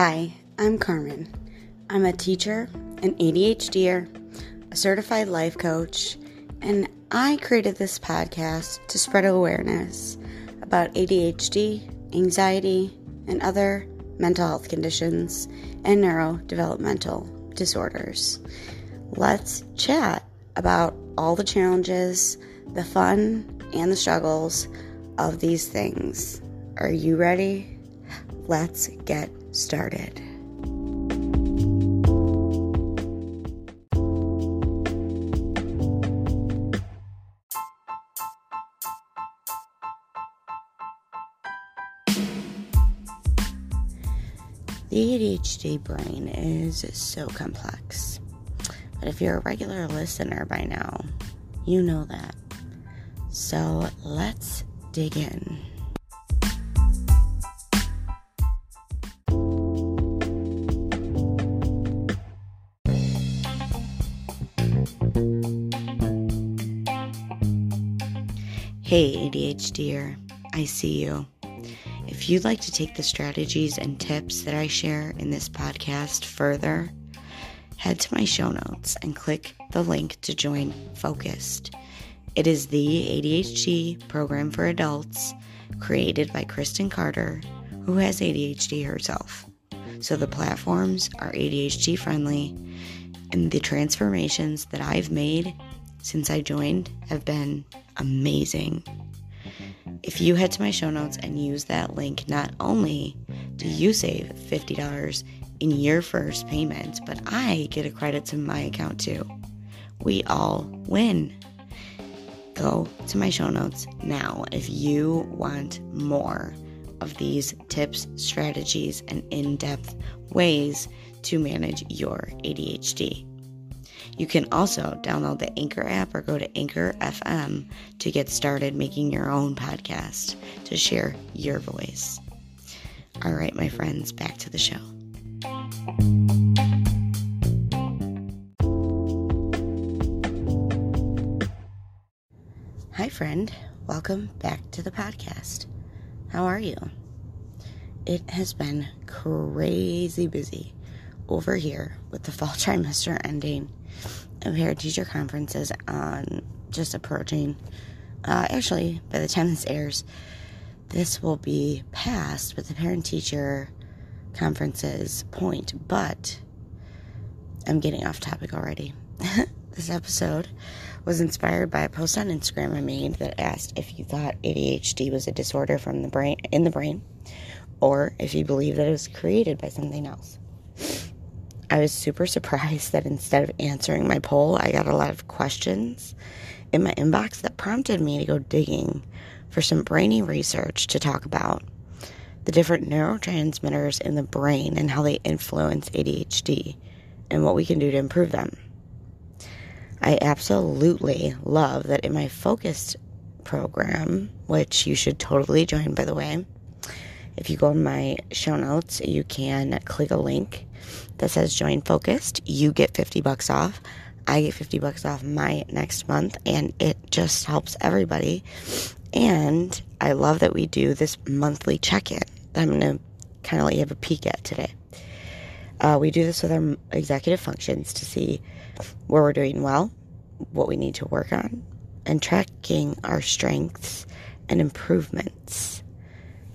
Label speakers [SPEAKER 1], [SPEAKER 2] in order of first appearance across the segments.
[SPEAKER 1] Hi, I'm Carmen. I'm a teacher, an ADHDer, a certified life coach, and I created this podcast to spread awareness about ADHD, anxiety, and other mental health conditions and neurodevelopmental disorders. Let's chat about all the challenges, the fun, and the struggles of these things. Are you ready? Let's get started. The ADHD brain is so complex. But if you're a regular listener by now, you know that. So let's dig in. Hey, ADHDer, I see you. If you'd like to take the strategies and tips that I share in this podcast further, head to my show notes and click the link to join Focused. It is the ADHD program for adults created by Kristen Carder, who has ADHD herself. So the platforms are ADHD friendly, and the transformations that I've made since I joined have been amazing. If you head to my show notes and use that link, not only do you save $50 in your first payment, but I get a credit to my account too. We all win. Go to my show notes now if you want more of these tips, strategies, and in depth ways to manage your ADHD. You can also download the Anchor app or go to Anchor FM to get started making your own podcast to share your voice. All right, my friends, back to the show. Hi, friend. Welcome back to the podcast. How are you? It has been crazy busy over here with the fall trimester ending parent teacher conferences on just approaching. Uh, actually, by the time this airs, this will be past with the parent teacher conferences point, but I'm getting off topic already. this episode was inspired by a post on Instagram I made that asked if you thought ADHD was a disorder from the brain in the brain or if you believe that it was created by something else. I was super surprised that instead of answering my poll, I got a lot of questions in my inbox that prompted me to go digging for some brainy research to talk about the different neurotransmitters in the brain and how they influence ADHD and what we can do to improve them. I absolutely love that in my focused program, which you should totally join, by the way. If you go in my show notes, you can click a link that says join focused. You get 50 bucks off. I get 50 bucks off my next month, and it just helps everybody. And I love that we do this monthly check in that I'm going to kind of let you have a peek at today. Uh, we do this with our executive functions to see where we're doing well, what we need to work on, and tracking our strengths and improvements.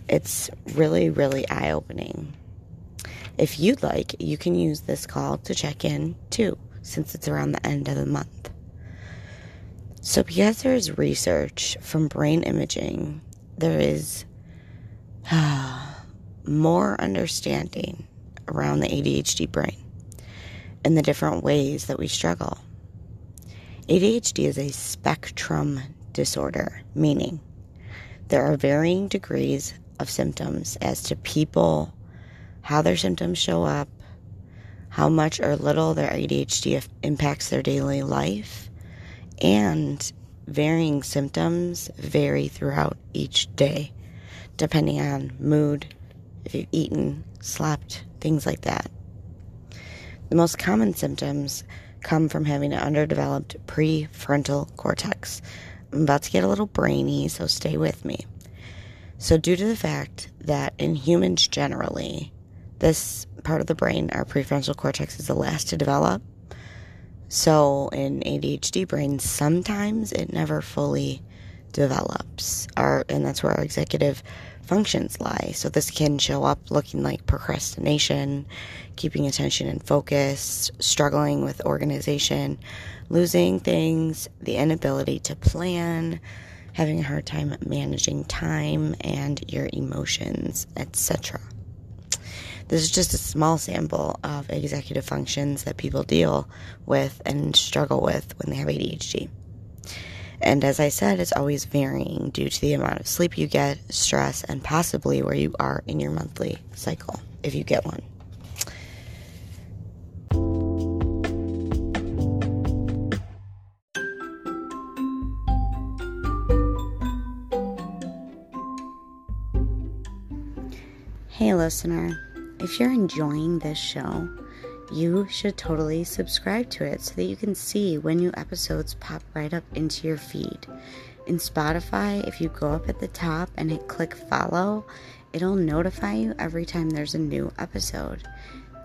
[SPEAKER 1] It's really, really eye opening. If you'd like, you can use this call to check in too, since it's around the end of the month. So, because there's research from brain imaging, there is uh, more understanding around the ADHD brain and the different ways that we struggle. ADHD is a spectrum disorder, meaning there are varying degrees of symptoms as to people how their symptoms show up, how much or little their ADHD impacts their daily life, and varying symptoms vary throughout each day, depending on mood, if you've eaten, slept, things like that. The most common symptoms come from having an underdeveloped prefrontal cortex. I'm about to get a little brainy, so stay with me. So, due to the fact that in humans generally, This part of the brain, our prefrontal cortex, is the last to develop. So in ADHD brains, sometimes it never fully develops. Our and that's where our executive functions lie. So this can show up looking like procrastination, keeping attention and focus, struggling with organization, losing things, the inability to plan, having a hard time managing time and your emotions, etc. This is just a small sample of executive functions that people deal with and struggle with when they have ADHD. And as I said, it's always varying due to the amount of sleep you get, stress, and possibly where you are in your monthly cycle, if you get one. Hey, listener. If you're enjoying this show, you should totally subscribe to it so that you can see when new episodes pop right up into your feed. In Spotify, if you go up at the top and hit click follow, it'll notify you every time there's a new episode.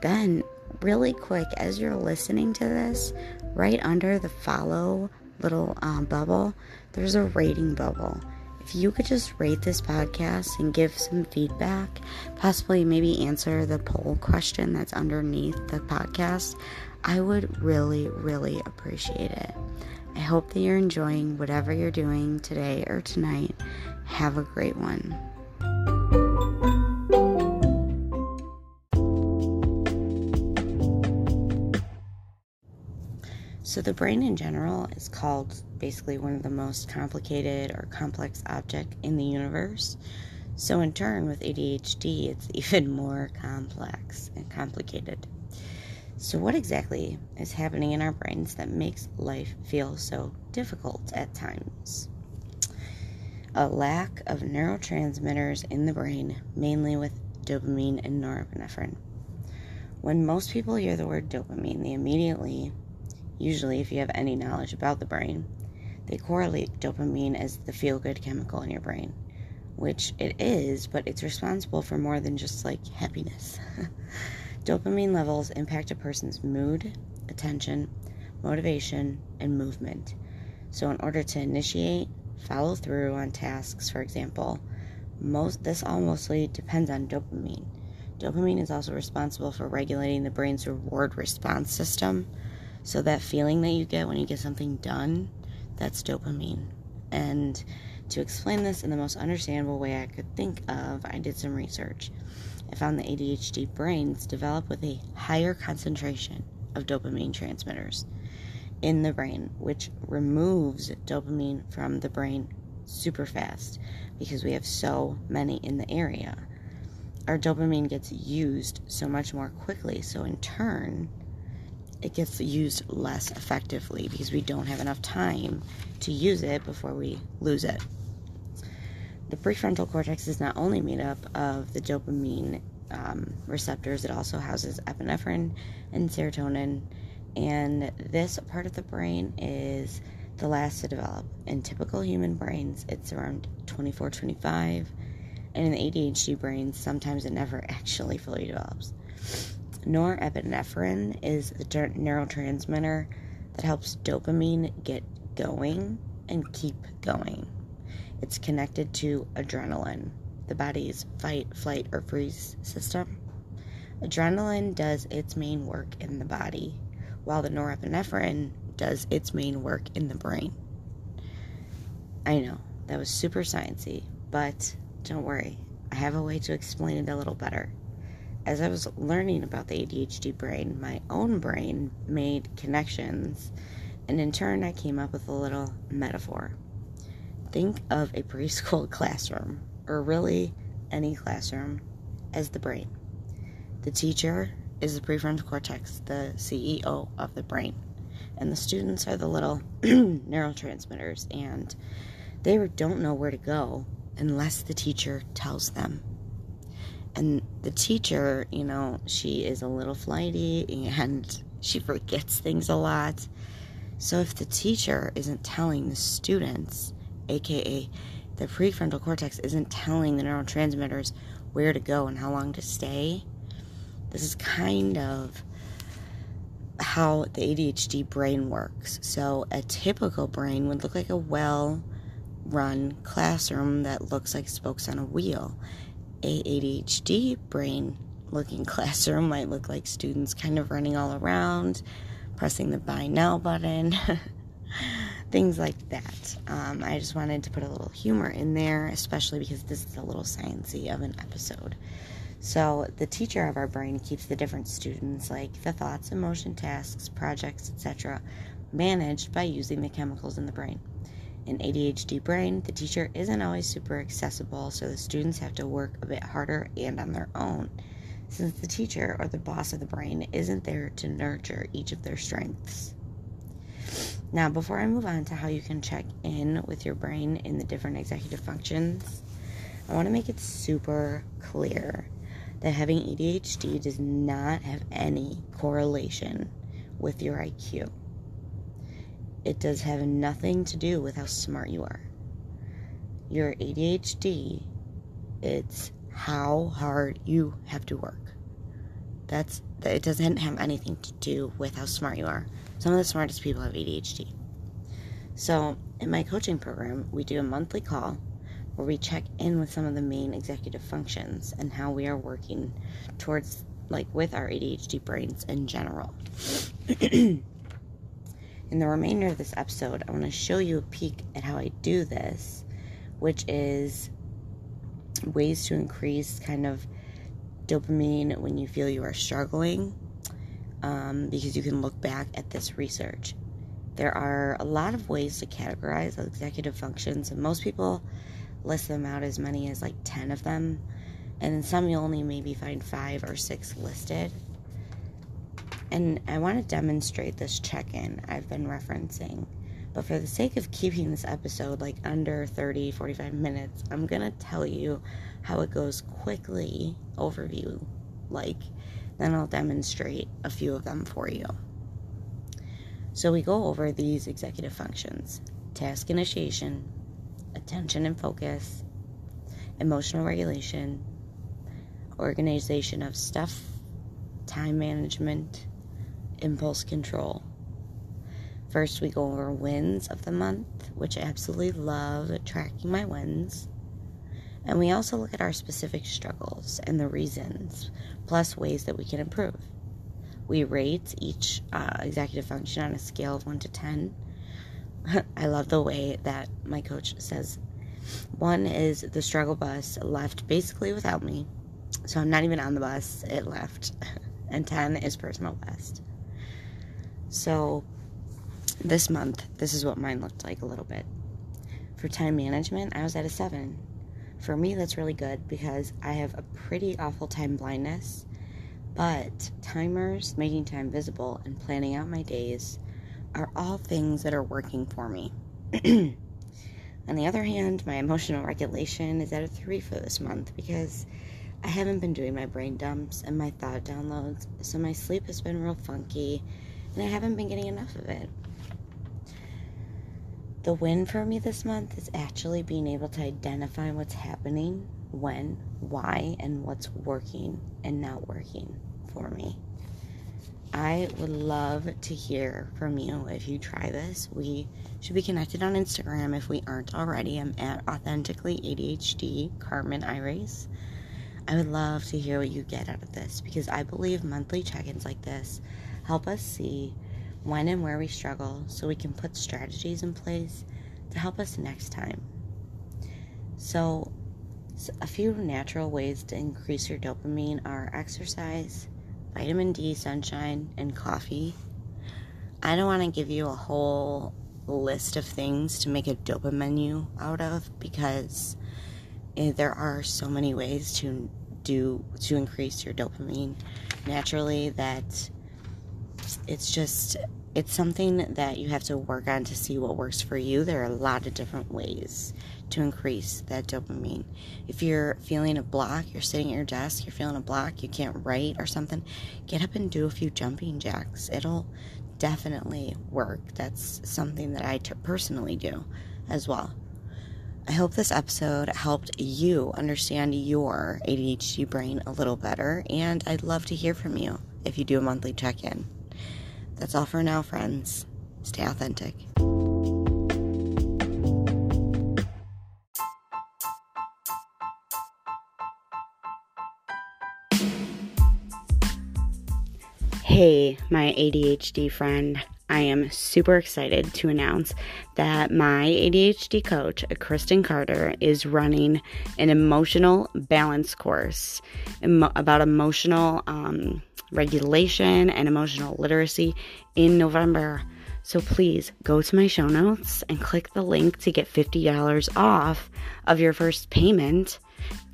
[SPEAKER 1] Then, really quick, as you're listening to this, right under the follow little um, bubble, there's a rating bubble if you could just rate this podcast and give some feedback, possibly maybe answer the poll question that's underneath the podcast, I would really, really appreciate it. I hope that you're enjoying whatever you're doing today or tonight. Have a great one. So, the brain in general is called basically one of the most complicated or complex object in the universe. So, in turn, with ADHD, it's even more complex and complicated. So, what exactly is happening in our brains that makes life feel so difficult at times? A lack of neurotransmitters in the brain, mainly with dopamine and norepinephrine. When most people hear the word dopamine, they immediately Usually, if you have any knowledge about the brain, they correlate dopamine as the feel good chemical in your brain, which it is, but it's responsible for more than just like happiness. dopamine levels impact a person's mood, attention, motivation, and movement. So, in order to initiate, follow through on tasks, for example, most this all mostly depends on dopamine. Dopamine is also responsible for regulating the brain's reward response system, so that feeling that you get when you get something done, that's dopamine. And to explain this in the most understandable way I could think of, I did some research. I found that ADHD brains develop with a higher concentration of dopamine transmitters in the brain, which removes dopamine from the brain super fast because we have so many in the area. Our dopamine gets used so much more quickly, so in turn, it gets used less effectively because we don't have enough time to use it before we lose it. The prefrontal cortex is not only made up of the dopamine um, receptors, it also houses epinephrine and serotonin. And this part of the brain is the last to develop. In typical human brains, it's around 24 25. And in ADHD brains, sometimes it never actually fully develops. Norepinephrine is the neurotransmitter that helps dopamine get going and keep going. It's connected to adrenaline, the body's fight, flight, or freeze system. Adrenaline does its main work in the body, while the norepinephrine does its main work in the brain. I know, that was super sciencey, but don't worry, I have a way to explain it a little better as I was learning about the ADHD brain, my own brain made connections, and in turn, I came up with a little metaphor. Think of a preschool classroom, or really any classroom, as the brain. The teacher is the prefrontal cortex, the CEO of the brain, and the students are the little neurotransmitters, and they don't know where to go unless the teacher tells them and the teacher, you know, she is a little flighty and she forgets things a lot. So if the teacher isn't telling the students, aka the prefrontal cortex isn't telling the neurotransmitters where to go and how long to stay, this is kind of how the ADHD brain works. So, a typical brain would look like a well run classroom that looks like spokes on a wheel. A ADHD brain looking classroom might look like students kind of running all around, pressing the buy now button, things like that. Um, I just wanted to put a little humor in there, especially because this is a little sciencey of an episode. So the teacher of our brain keeps the different students, like the thoughts, emotion, tasks, projects, etc., managed by using the chemicals in the brain. In ADHD brain, the teacher isn't always super accessible, so the students have to work a bit harder and on their own, since the teacher or the boss of the brain isn't there to nurture each of their strengths. Now, before I move on to how you can check in with your brain in the different executive functions, I want to make it super clear that having ADHD does not have any correlation with your IQ. It does have nothing to do with how smart you are. Your ADHD, it's how hard you have to work. That's it doesn't have anything to do with how smart you are. Some of the smartest people have ADHD. So, in my coaching program, we do a monthly call where we check in with some of the main executive functions and how we are working towards, like, with our ADHD brains in general. in the remainder of this episode, I want to show you a peek at how I do this, which is ways to increase kind of dopamine when you feel you are struggling, um, because you can look back at this research. There are a lot of ways to categorize executive functions, and most people list them out as many as like 10 of them, and then some you'll only maybe find five or six listed. And I want to demonstrate this check in I've been referencing. But for the sake of keeping this episode like under 30, 45 minutes, I'm going to tell you how it goes quickly, overview, like, then I'll demonstrate a few of them for you. So we go over these executive functions task initiation, attention and focus, emotional regulation, organization of stuff, time management, impulse control. First, we go over wins of the month, which I absolutely love tracking my wins. And we also look at our specific struggles and the reasons, plus ways that we can improve. We rate each uh, executive function on a scale of 1 to 10 I love the way that my coach says one is the struggle bus left basically without me. So I'm not even on the bus, it left. and 10 is personal best. So this month, this is what mine looked like a little bit. For time management, I was at a 7. For me, that's really good because I have a pretty awful time blindness. But timers, making time visible, and planning out my days are all things that are working for me. On the other hand, my emotional regulation is at a three for this month because I haven't been doing my brain dumps and my thought downloads, so my sleep has been real funky and I haven't been getting enough of it. The win for me this month is actually being able to identify what's happening, when, why, and what's working and not working for me. I would love to hear from you if you try this. We should be connected on Instagram if we aren't already. I'm at Authentically ADHD Carmen Iris. I would love to hear what you get out of this because I believe monthly check ins like this help us see when and where we struggle so we can put strategies in place to help us next time. So, a few natural ways to increase your dopamine are exercise vitamin D, sunshine, and coffee. I don't want to give you a whole list of things to make a dopamine menu out of because eh, there are so many ways to do to increase your dopamine naturally that it's just it's something that you have to work on to see what works for you. There are a lot of different ways to increase that dopamine. If you're feeling a block, you're sitting at your desk, you're feeling a block, you can't write or something, get up and do a few jumping jacks. It'll definitely work. That's something that I t- personally do as well. I hope this episode helped you understand your ADHD brain a little better, and I'd love to hear from you if you do a monthly check in. That's all for now, friends. Stay authentic. Hey, my ADHD friend. I am super excited to announce that my ADHD coach, Kristen Carder, is running an emotional balance course about emotional um, regulation and emotional literacy in November. So please go to my show notes and click the link to get $50 off of your first payment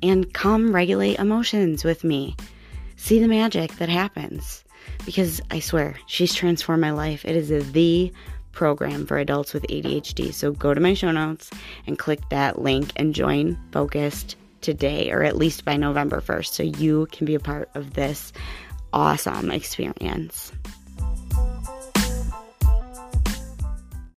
[SPEAKER 1] and come regulate emotions with me. See the magic that happens because I swear she's transformed my life. It is the program for adults with ADHD. So go to my show notes and click that link and join Focused today, or at least by November 1st, so you can be a part of this awesome experience.